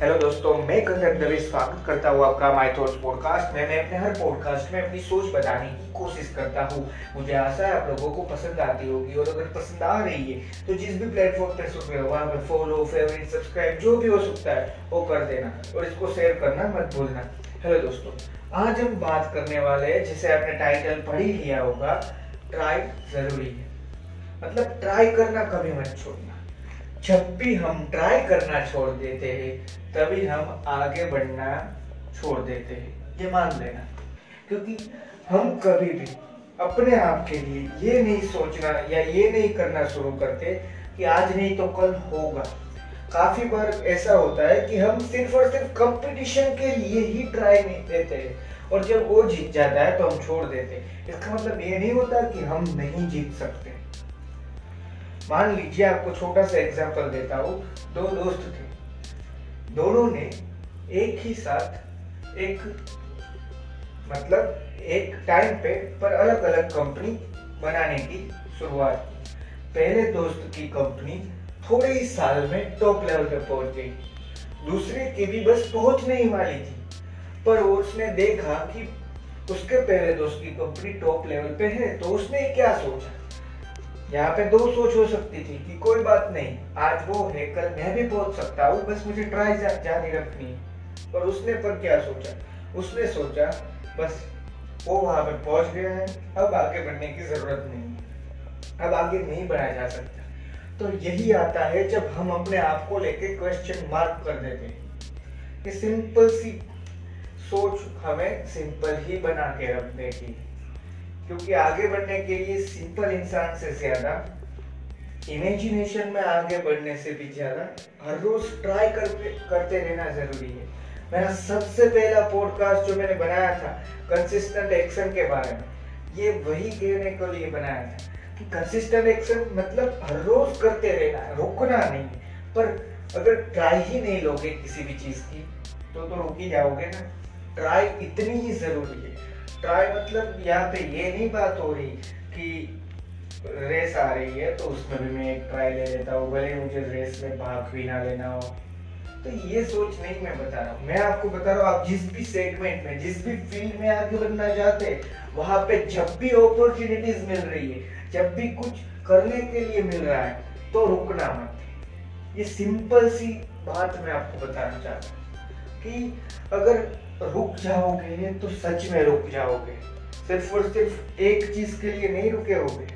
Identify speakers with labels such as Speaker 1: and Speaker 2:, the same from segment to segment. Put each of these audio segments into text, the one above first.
Speaker 1: Hello दोस्तों, मैं कंदर दवे स्वागत करता हूँ आपका माई थॉट्स पॉडकास्ट में। मैं अपने हर पॉडकास्ट में अपनी सोच बताने की कोशिश करता हूँ। मुझे आशा है आप लोगों को पसंद आती होगी और अगर पसंद आ रही है तो जिस भी प्लेटफॉर्म पे सुन रहे हो, वहाँ पे फॉलो फेवरेट सब्सक्राइब जो भी हो सकता है, वो कर देना और इसको शेयर करना मत भूलना। हेलो दोस्तों, आज हम बात करने वाले हैं, जिसे आपने टाइटल पढ़ ही लिया होगा ट्राई ज़रूरी है। मतलब ट्राई करना कभी मत छोड़ना। जब भी हम ट्राई करना छोड़ देते हैं, तभी हम आगे बढ़ना छोड़ देते हैं। ये मान लेना। क्योंकि हम कभी भी अपने आप के लिए ये नहीं सोचना या ये नहीं करना शुरू करते कि आज नहीं तो कल होगा। काफ़ी बार ऐसा होता है कि हम सिर्फ़ और सिर्फ़ कंपटीशन के लिए ही ट्राई नहीं देते और जब वो जीत जाता है तो हम छोड़ देते इसका मतलब ये नहीं होता कि हम नहीं जीत सकते। मान लीजिए आपको छोटा सा एग्ज़ाम्पल देता हूँ, दो दोस्त थे। दोनों ने एक ही साथ एक मतलब एक टाइम पे पर अलग अलग कंपनी बनाने की शुरुआत की। पहले दोस्त की कंपनी थोड़े ही साल में टॉप लेवल पे पहुँच गई। दूसरे की भी बस पहुँचने नहीं वाली थी। पर उसने देखा कि उसके पहले दोस्त की कंपनी टॉप लेवल पे है तो उसने क्या सोचा? यहाँ पे दो सोच हो सकती थी कि कोई बात नहीं आज वो है कल मैं भी पहुँच सकता हूँ बस मुझे ट्राई जा, जारी रखनी पर उसने पर क्या सोचा? उसने सोचा बस वो वहाँ पे पहुँच गया है अब आगे बढ़ने की ज़रूरत नहीं अब आगे नहीं बढ़ाया जा सकता। तो यही आता है जब हम अपने आप को लेके क्वेश्चन मार्क कर देते हैं। कि सिंपल सी सोच हमें सिंपल ही बना के रखने की क्योंकि आगे बढ़ने के लिए सिंपल इंसान से ज़्यादा इमेजिनेशन में आगे बढ़ने से भी ज़्यादा, हर रोज ट्राई करते करते रहना ज़रूरी है। मेरा सबसे पहला पॉडकास्ट जो मैंने बनाया था कंसिस्टेंट एक्शन के बारे में, ये वही कहने के लिए बनाया था कि कंसिस्टेंट एक्शन मतलब हर रोज करते रहना, रुकना नहीं। पर अगर ट्राई ही नहीं लोगे किसी भी चीज़ की तो तो रुक ही जाओगे ना। ट्राई इतनी ही ज़रूरी है। ट्राई मतलब यहाँ पे ये नहीं बात हो रही कि रेस आ रही है तो उसमें भी मैं एक ट्राई ले लेता हूँ, भले मुझे रेस में भाग भी ना लेना हो। तो ये सोच नहीं मैं बता रहा हूँ। मैं आपको बता रहा हूँ, आप जिस भी सेगमेंट में, जिस भी फ़ील्ड में आगे बढ़ना चाहते वहाँ पे जब भी अपॉर्चुनिटीज़ मिल रही है, जब भी कुछ करने के लिए मिल रहा है तो रुकना मत। ये सिंपल सी बात मैं आपको बताना चाहता हूँ कि अगर रुक जाओगे तो सच में रुक जाओगे। सिर्फ़ और सिर्फ़ एक चीज़ के लिए नहीं रुके होगे।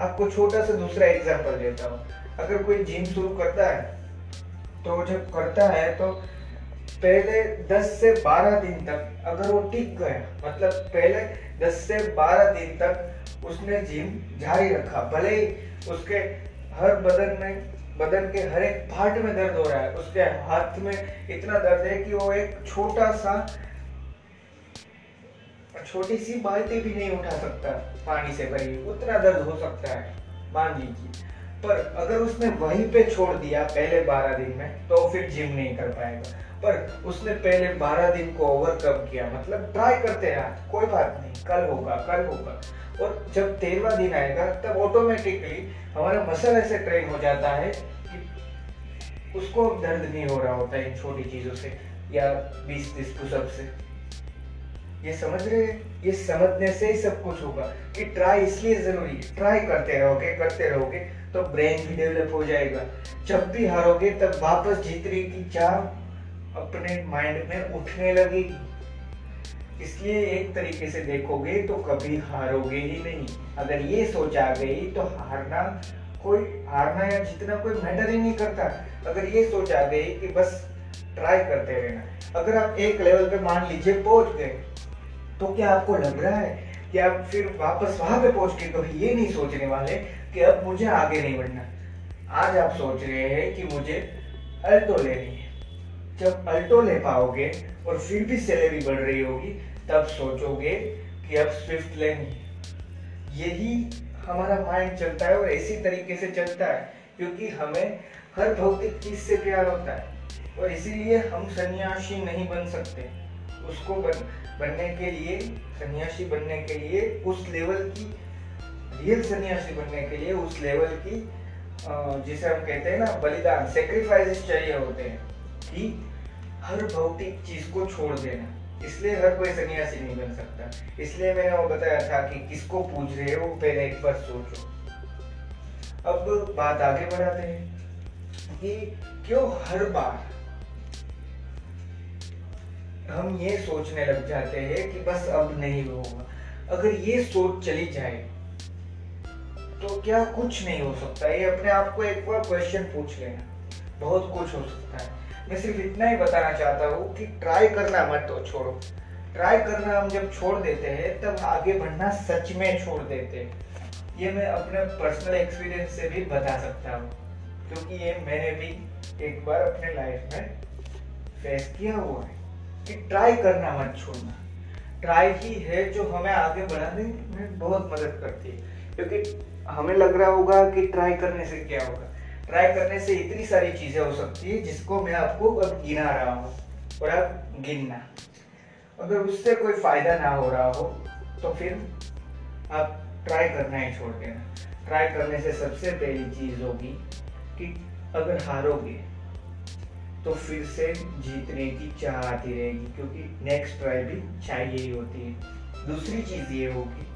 Speaker 1: आपको छोटा सा दूसरा एग्जांपल देता हूँ। अगर कोई जिम शुरू करता है तो जब करता है तो पहले 10 से 12 दिन तक अगर वो टिक गया मतलब पहले 10 से 12 दिन तक उसने जिम जारी रखा, भले ही उसके हर बदन में बदन के हर एक पार्ट में दर्द हो रहा है। उसके हाथ में इतना दर्द है कि वो एक छोटा सा, छोटी सी बाल्टी भी नहीं उठा सकता पानी से भरी। उतना दर्द हो सकता है, मान लीजिए। पर अगर उसने वहीं पे छोड़ दिया पहले बारह दिन में तो फिर जिम नहीं कर पाएगा। पर उसने पहले बारह दिन को ओवरकम किया? मतलब ट्राई करते रहा कोई बात नहीं। कल होगा कल होगा। और जब तेरवा दिन आएगा, तब ऑटोमेटिकली हमारा मसल ऐसे ट्रेन हो जाता है कि उसको दर्द नहीं हो रहा होता इन छोटी चीज़ों से या बीस तीस पुशअप से। ये समझ रहे हैं? ये समझने से ही सब कुछ होगा कि ट्राई इसलिए ज़रूरी है। ट्राई करते रहोगे करते रहोगे तो ब्रेन भी डेवलप हो जाएगा। जब भी हारोगे, तब वापस जीतने की चाह अपने माइंड में उठने लगेगी। इसलिए एक तरीके से देखोगे तो कभी हारोगे ही नहीं। अगर ये सोच आ गई तो हारना कोई, हारना या जीतना कोई मैटर ही नहीं करता। अगर ये सोच आ गई कि बस ट्राई करते रहना। अगर आप एक लेवल पे मान लीजिए पहुँच गए तो क्या आपको लग रहा है कि आप फिर वापस वहाँ पे पहुँच के कभी ये नहीं सोचने वाले कि अब मुझे आगे नहीं बढ़ना? आज आप सोच रहे हैं कि मुझे अल्टो लेनी है। जब अल्टो ले पाओगे और फिर भी सैलरी बढ़ रही होगी तब सोचोगे कि अब स्विफ्ट लेंगे यही हमारा माइंड चलता है और इसी तरीके से चलता है क्योंकि हमें हर भौतिक चीज़ से प्यार होता है। और इसीलिए हम सन्यासी नहीं बन सकते। उसको बन, बनने के लिए सन्यासी बनने के लिए उस लेवल की रियल सन्यासी बनने के लिए उस लेवल की जिसे हम कहते हैं ना बलिदान सेक्रीफाइसेस चाहिए होते हैं। कि हर भौतिक चीज़ को छोड़ देना। इसलिए हर कोई सन्यासी नहीं बन सकता। इसलिए मैंने वो बताया था कि किसको पूछ रहे हो पहले एक बार सोचो। अब बात आगे बढ़ाते हैं कि क्यों हर बार हम ये सोचने लग जाते हैं कि बस अब नहीं होगा। अगर ये सोच चली जाए तो क्या कुछ नहीं हो सकता? ये अपने आप को एक बार क्वेश्चन पूछ लेना। बहुत कुछ हो सकता है। मैं सिर्फ़ इतना ही बताना चाहता हूँ कि ट्राई करना मत तो छोड़ो। ट्राई करना हम जब छोड़ देते हैं, तब आगे बढ़ना सच में छोड़ देते हैं। ये मैं अपने पर्सनल एक्सपीरियंस से भी बता सकता हूँ, क्योंकि ये मैंने भी एक बार अपने लाइफ में फेस किया हुआ है कि ट्राई करना मत छोड़ना। ट्राई ही है जो हमें आगे बढ़ाने में बहुत मदद करती है, क्योंकि हमें लग रहा होगा कि ट्राई करने से क्या होगा। ट्राई करने से इतनी सारी चीज़ें हो सकती है जिसको मैं आपको अब गिना रहा हूँ और अब गिनना। अगर उससे कोई फ़ायदा ना हो रहा हो तो फिर आप ट्राई करना ही छोड़ देना। ट्राई करने से सबसे पहली चीज़ होगी कि अगर हारोगे तो फिर से जीतने की चाह आती रहेगी, क्योंकि नेक्स्ट ट्राई भी चाहिए ही होती है। दूसरी चीज़ ये होगी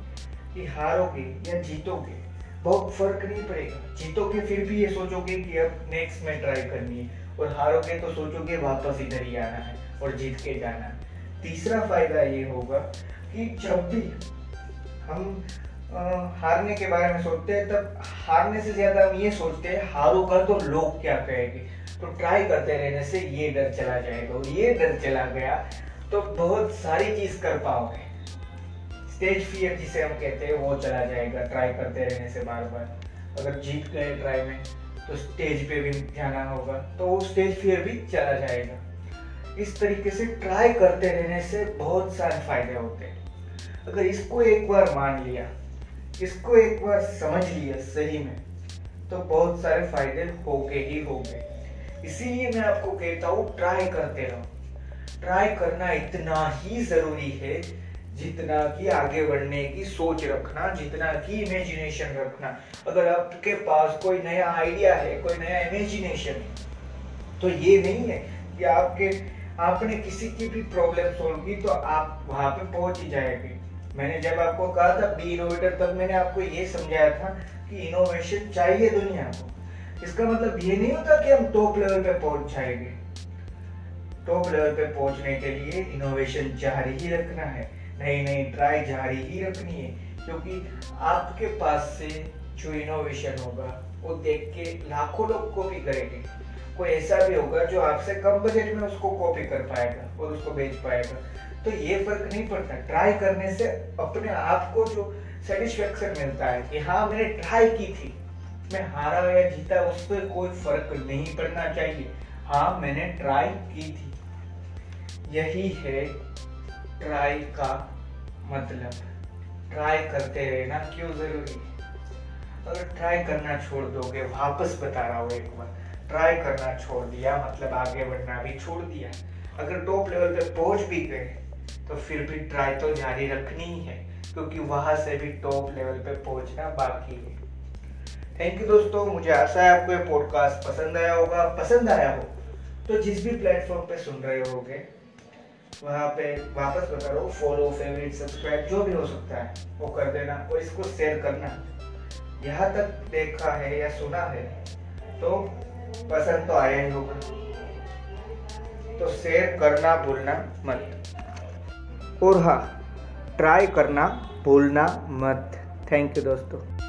Speaker 1: कि हारोगे या जीतोगे बहुत फ़र्क नहीं पड़ेगा। जीतोगे फिर भी ये सोचोगे कि अब नेक्स्ट में ट्राई करनी है। और हारोगे तो सोचोगे वापस इधर ही आना है और जीत के जाना है। तीसरा फ़ायदा ये होगा कि जब भी हम आ, हारने के बारे में सोचते हैं तब हारने से ज़्यादा हम ये सोचते हैं हारूँगा तो लोग क्या कहेंगे? तो ट्राई करते रहने से ये डर चला जाएगा। और ये डर चला गया तो बहुत सारी चीज़ कर पाओगे। स्टेज फियर जिसे हम कहते हैं, वो चला जाएगा ट्राई करते रहने से बार बार अगर जीत गए ट्राई में तो स्टेज पे भी जाना होगा तो वो स्टेज फियर भी चला जाएगा। इस तरीके से ट्राई करते रहने से बहुत सारे फ़ायदे होते हैं। अगर इसको एक बार मान लिया, इसको एक बार समझ लिया सही में तो बहुत सारे फ़ायदे होके ही होंगे। इसीलिए मैं आपको कहता हूँ ट्राई करते रहो। ट्राई करना इतना ही ज़रूरी है जितना कि आगे बढ़ने की सोच रखना, जितना कि इमेजिनेशन रखना। अगर आपके पास कोई नया आइडिया है, कोई नया इमेजिनेशन है तो ये नहीं है कि आपके, आपने किसी की भी प्रॉब्लम सोल्व की तो आप वहाँ पे पहुँच ही जाएँगे। मैंने जब आपको कहा था बी इनोवेटर तब मैंने आपको ये समझाया था कि इनोवेशन चाहिए दुनिया को। इसका मतलब ये नहीं होता कि हम टॉप लेवल पे पहुँच जाएँगे। टॉप लेवल पे पहुँचने के लिए इनोवेशन जारी ही रखना है। नई नई ट्राई जारी ही रखनी है, क्योंकि आपके पास से जो इनोवेशन होगा, वो देख के लाखों लोग कॉपी करेंगे। कोई ऐसा भी होगा जो आपसे कम बजट में उसको कॉपी कर पाएगा और उसको बेच पाएगा। तो ये फ़र्क नहीं पड़ता। ट्राई करने से अपने आप को जो सेटिस्फेक्शन मिलता है कि हाँ मैंने ट्राई की थी। मैं हारा या जीता, उस पर कोई फ़र्क नहीं पड़ना चाहिए। हाँ मैंने ट्राई की थी। यही है ट्राई का मतलब। ट्राई करते रहना क्यों ज़रूरी? अगर ट्राई करना छोड़ दोगे, वापस बता रहा हूँ एक बार। ट्राई करना छोड़ दिया मतलब आगे बढ़ना भी छोड़ दिया। अगर टॉप लेवल पे पहुँच भी गए तो फिर भी ट्राई तो जारी रखनी ही है, क्योंकि वहाँ से भी टॉप लेवल पे पहुँचना बाकी है। थैंक यू दोस्तों, मुझे आशा है आपको ये पॉडकास्ट पसंद आया होगा। पसंद आया हो तो जिस भी प्लेटफॉर्म पे सुन रहे होगे वहाँ पे वापस बता रहा फॉलो फेवरेट सब्सक्राइब जो भी हो सकता है, वो कर देना और इसको शेयर करना। यहाँ तक देखा है या सुना है तो पसंद तो आया ही होगा। तो शेयर करना भूलना मत। और हाँ ट्राई करना भूलना मत। थैंक यू दोस्तों।